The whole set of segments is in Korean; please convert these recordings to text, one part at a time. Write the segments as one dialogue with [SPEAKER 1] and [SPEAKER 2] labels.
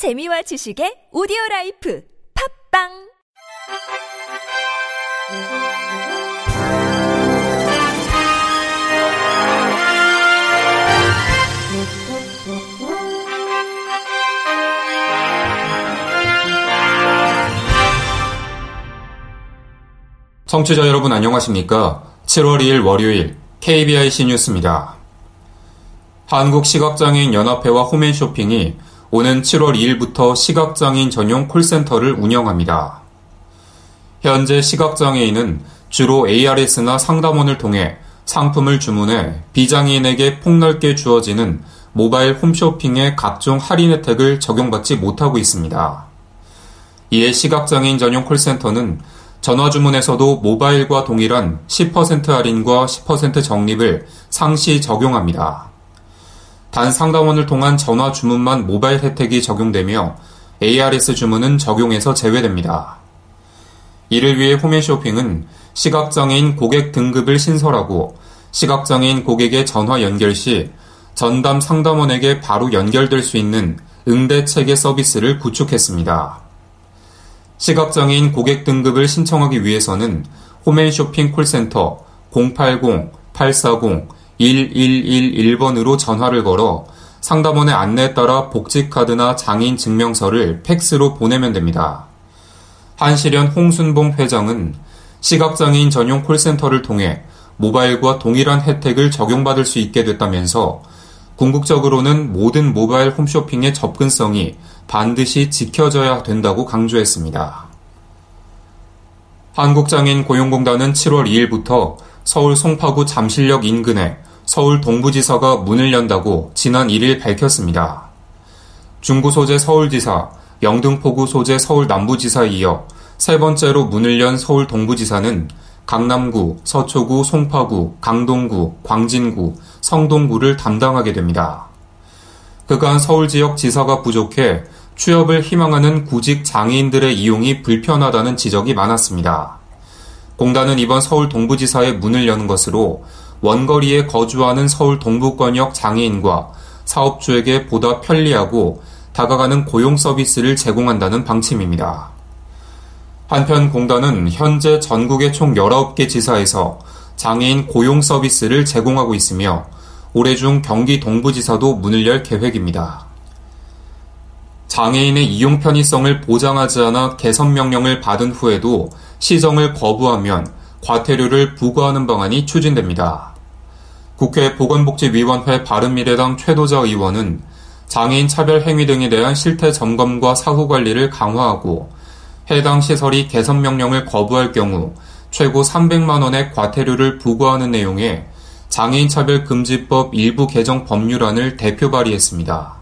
[SPEAKER 1] 재미와 지식의 오디오 라이프 팝빵
[SPEAKER 2] 청취자 여러분 안녕하십니까? 7월 2일 월요일 KBIC 뉴스입니다. 한국시각장애인 연합회와 홈앤쇼핑이 오는 7월 2일부터 시각장애인 전용 콜센터를 운영합니다. 현재 시각장애인은 주로 ARS나 상담원을 통해 상품을 주문해 비장애인에게 폭넓게 주어지는 모바일 홈쇼핑의 각종 할인 혜택을 적용받지 못하고 있습니다. 이에 시각장애인 전용 콜센터는 전화 주문에서도 모바일과 동일한 10% 할인과 10% 적립을 상시 적용합니다. 단 상담원을 통한 전화 주문만 모바일 혜택이 적용되며 ARS 주문은 적용에서 제외됩니다. 이를 위해 홈앤쇼핑은 시각장애인 고객 등급을 신설하고 시각장애인 고객의 전화 연결 시 전담 상담원에게 바로 연결될 수 있는 응대 체계 서비스를 구축했습니다. 시각장애인 고객 등급을 신청하기 위해서는 홈앤쇼핑 콜센터 080-840-1111번으로 전화를 걸어 상담원의 안내에 따라 복지카드나 장애인 증명서를 팩스로 보내면 됩니다. 한시련 홍순봉 회장은 시각장애인 전용 콜센터를 통해 모바일과 동일한 혜택을 적용받을 수 있게 됐다면서 궁극적으로는 모든 모바일 홈쇼핑의 접근성이 반드시 지켜져야 된다고 강조했습니다. 한국장애인 고용공단은 7월 2일부터 서울 송파구 잠실역 인근에 서울 동부지사가 문을 연다고 지난 1일 밝혔습니다. 중구 소재 서울지사, 영등포구 소재 서울 남부지사에 이어 세 번째로 문을 연 서울 동부지사는 강남구, 서초구, 송파구, 강동구, 광진구, 성동구를 담당하게 됩니다. 그간 서울 지역 지사가 부족해 취업을 희망하는 구직 장애인들의 이용이 불편하다는 지적이 많았습니다. 공단은 이번 서울 동부지사에 문을 여는 것으로 원거리에 거주하는 서울 동부권역 장애인과 사업주에게 보다 편리하고 다가가는 고용 서비스를 제공한다는 방침입니다. 한편 공단은 현재 전국의 총 19개 지사에서 장애인 고용 서비스를 제공하고 있으며 올해 중 경기 동부지사도 문을 열 계획입니다. 장애인의 이용 편의성을 보장하지 않아 개선 명령을 받은 후에도 시정을 거부하면 과태료를 부과하는 방안이 추진됩니다. 국회 보건복지위원회 바른미래당 최도자 의원은 장애인 차별 행위 등에 대한 실태 점검과 사후 관리를 강화하고 해당 시설이 개선 명령을 거부할 경우 최고 300만 원의 과태료를 부과하는 내용의 장애인 차별 금지법 일부 개정 법률안을 대표 발의했습니다.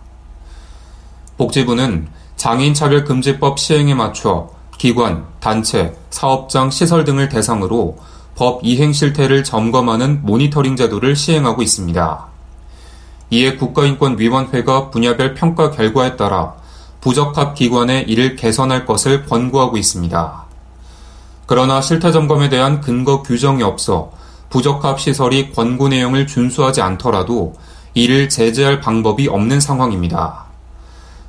[SPEAKER 2] 복지부는 장애인 차별 금지법 시행에 맞춰 기관, 단체, 사업장, 시설 등을 대상으로 법 이행 실태를 점검하는 모니터링 제도를 시행하고 있습니다. 이에 국가인권위원회가 분야별 평가 결과에 따라 부적합 기관에 이를 개선할 것을 권고하고 있습니다. 그러나 실태 점검에 대한 근거 규정이 없어 부적합 시설이 권고 내용을 준수하지 않더라도 이를 제재할 방법이 없는 상황입니다.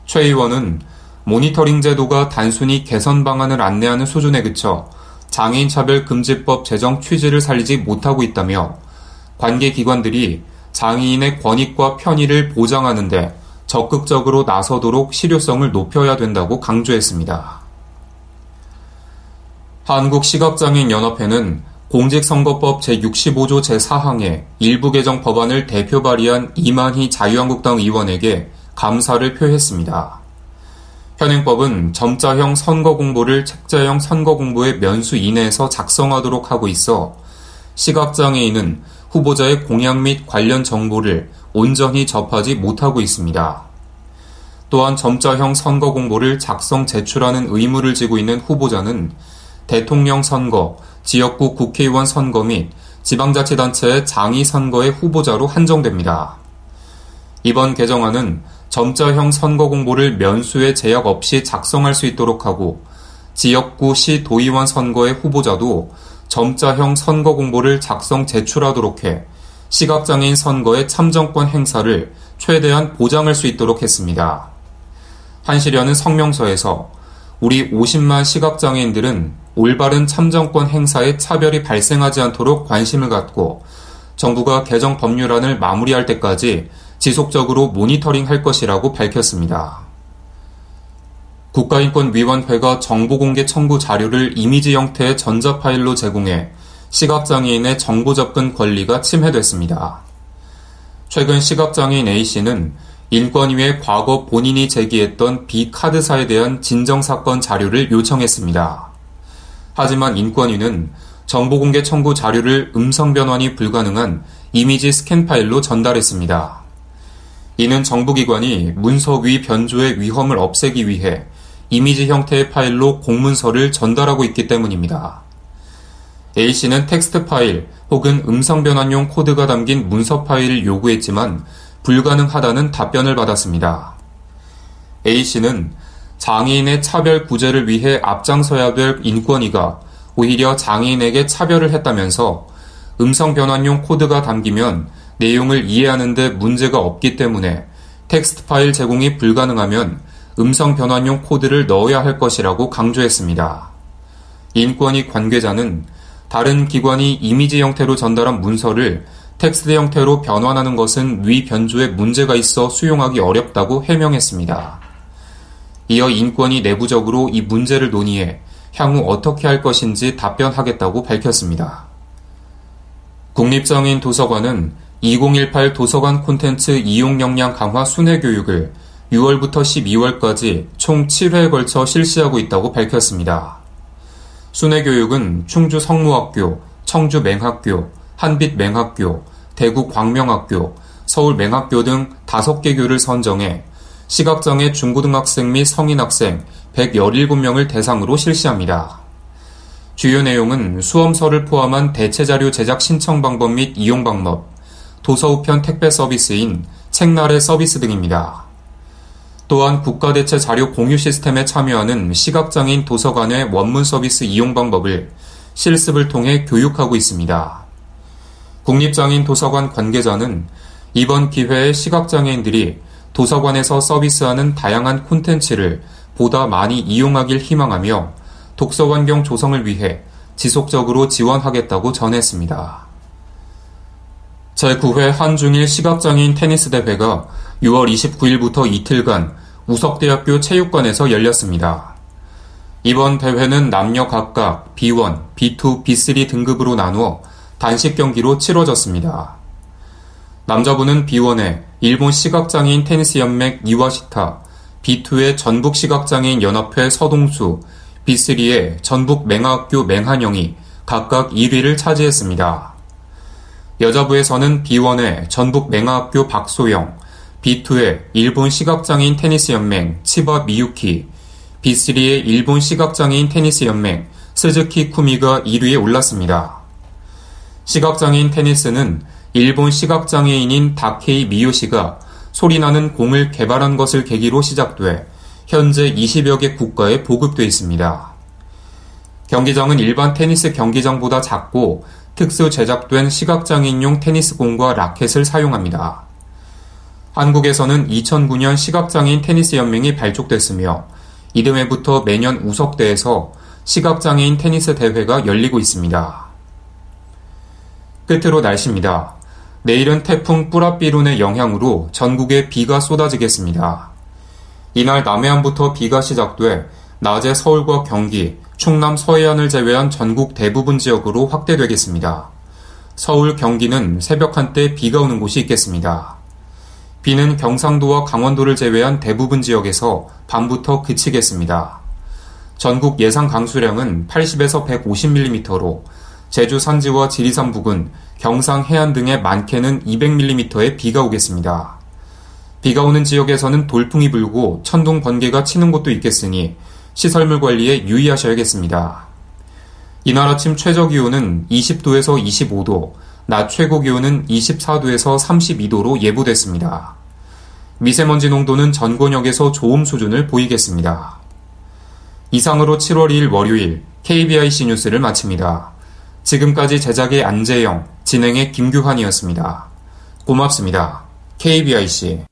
[SPEAKER 2] 최 의원은 모니터링 제도가 단순히 개선 방안을 안내하는 수준에 그쳐 장애인 차별 금지법 제정 취지를 살리지 못하고 있다며 관계 기관들이 장애인의 권익과 편의를 보장하는데 적극적으로 나서도록 실효성을 높여야 된다고 강조했습니다. 한국시각장애인연합회는 공직선거법 제65조 제4항의 일부 개정 법안을 대표 발의한 이만희 자유한국당 의원에게 감사를 표했습니다. 현행법은 점자형 선거 공보를 책자형 선거 공보의 면수 이내에서 작성하도록 하고 있어 시각장애인은 후보자의 공약 및 관련 정보를 온전히 접하지 못하고 있습니다. 또한 점자형 선거 공보를 작성 제출하는 의무를 지고 있는 후보자는 대통령 선거, 지역구 국회의원 선거 및 지방자치단체의 장이 선거의 후보자로 한정됩니다. 이번 개정안은 점자형 선거 공보를 면수의 제약 없이 작성할 수 있도록 하고 지역구 시 도의원 선거의 후보자도 점자형 선거 공보를 작성 제출하도록 해 시각장애인 선거의 참정권 행사를 최대한 보장할 수 있도록 했습니다. 한시련은 성명서에서 우리 50만 시각장애인들은 올바른 참정권 행사에 차별이 발생하지 않도록 관심을 갖고 정부가 개정 법률안을 마무리할 때까지 지속적으로 모니터링 할 것이라고 밝혔습니다. 국가인권위원회가 정보공개 청구 자료를 이미지 형태의 전자 파일로 제공해 시각장애인의 정보 접근 권리가 침해됐습니다. 최근 시각장애인 A씨는 인권위에 과거 본인이 제기했던 비카드사에 대한 진정사건 자료를 요청했습니다. 하지만 인권위는 정보공개 청구 자료를 음성 변환이 불가능한 이미지 스캔 파일로 전달했습니다. 이는 정부기관이 문서 위 변조의 위험을 없애기 위해 이미지 형태의 파일로 공문서를 전달하고 있기 때문입니다. A씨는 텍스트 파일 혹은 음성 변환용 코드가 담긴 문서 파일을 요구했지만 불가능하다는 답변을 받았습니다. A씨는 장애인의 차별 구제를 위해 앞장서야 될 인권위가 오히려 장애인에게 차별을 했다면서 음성 변환용 코드가 담기면 내용을 이해하는데 문제가 없기 때문에 텍스트 파일 제공이 불가능하면 음성 변환용 코드를 넣어야 할 것이라고 강조했습니다. 인권위 관계자는 다른 기관이 이미지 형태로 전달한 문서를 텍스트 형태로 변환하는 것은 위 변조에 문제가 있어 수용하기 어렵다고 해명했습니다. 이어 인권이 내부적으로 이 문제를 논의해 향후 어떻게 할 것인지 답변하겠다고 밝혔습니다. 국립장애인 도서관은 2018 도서관 콘텐츠 이용 역량 강화 순회 교육을 6월부터 12월까지 총 7회에 걸쳐 실시하고 있다고 밝혔습니다. 순회 교육은 충주 성모학교, 청주 맹학교, 한빛 맹학교, 대구 광명학교, 서울 맹학교 등 5개 교를 선정해 시각장애 중고등학생 및 성인 학생 117명을 대상으로 실시합니다. 주요 내용은 수험서를 포함한 대체 자료 제작 신청 방법 및 이용 방법, 도서우편 택배 서비스인 책날의 서비스 등입니다. 또한 국가대체 자료 공유 시스템에 참여하는 시각장애인 도서관의 원문 서비스 이용 방법을 실습을 통해 교육하고 있습니다. 국립장애인 도서관 관계자는 이번 기회에 시각장애인들이 도서관에서 서비스하는 다양한 콘텐츠를 보다 많이 이용하길 희망하며 독서 환경 조성을 위해 지속적으로 지원하겠다고 전했습니다. 제9회 한중일 시각장애인 테니스 대회가 6월 29일부터 이틀간 우석대학교 체육관에서 열렸습니다. 이번 대회는 남녀 각각 B1, B2, B3 등급으로 나누어 단식 경기로 치러졌습니다. 남자부는 B1에 일본 시각장애인 테니스 연맹 이와시타, B2의 전북 시각장애인 연합회 서동수, B3의 전북 맹학교 맹한영이 각각 1위를 차지했습니다. 여자부에서는 B1의 전북 맹학교 박소영, B2의 일본 시각장애인 테니스 연맹 치바 미유키, B3의 일본 시각장애인 테니스 연맹 스즈키 쿠미가 1위에 올랐습니다. 시각장애인 테니스는 일본 시각장애인인 다케이 미요시가 소리나는 공을 개발한 것을 계기로 시작돼 현재 20여 개 국가에 보급돼 있습니다. 경기장은 일반 테니스 경기장보다 작고 특수 제작된 시각장애인용 테니스 공과 라켓을 사용합니다. 한국에서는 2009년 시각장애인 테니스 연맹이 발족됐으며 이듬해부터 매년 우석대에서 시각장애인 테니스 대회가 열리고 있습니다. 끝으로 날씨입니다. 내일은 태풍 뿌라비룬의 영향으로 전국에 비가 쏟아지겠습니다. 이날 남해안부터 비가 시작돼 낮에 서울과 경기, 충남 서해안을 제외한 전국 대부분 지역으로 확대되겠습니다. 서울, 경기는 새벽 한때 비가 오는 곳이 있겠습니다. 비는 경상도와 강원도를 제외한 대부분 지역에서 밤부터 그치겠습니다. 전국 예상 강수량은 80에서 150mm로 제주 산지와 지리산 부근, 경상 해안 등의 많게는 200mm의 비가 오겠습니다. 비가 오는 지역에서는 돌풍이 불고 천둥 번개가 치는 곳도 있겠으니 시설물 관리에 유의하셔야겠습니다. 이날 아침 최저 기온은 20도에서 25도, 낮 최고 기온은 24도에서 32도로 예보됐습니다. 미세먼지 농도는 전 권역에서 좋음 수준을 보이겠습니다. 이상으로 7월 2일 월요일 KBIC 뉴스를 마칩니다. 지금까지 제작의 안재영, 진행의 김규환이었습니다. 고맙습니다. KBIC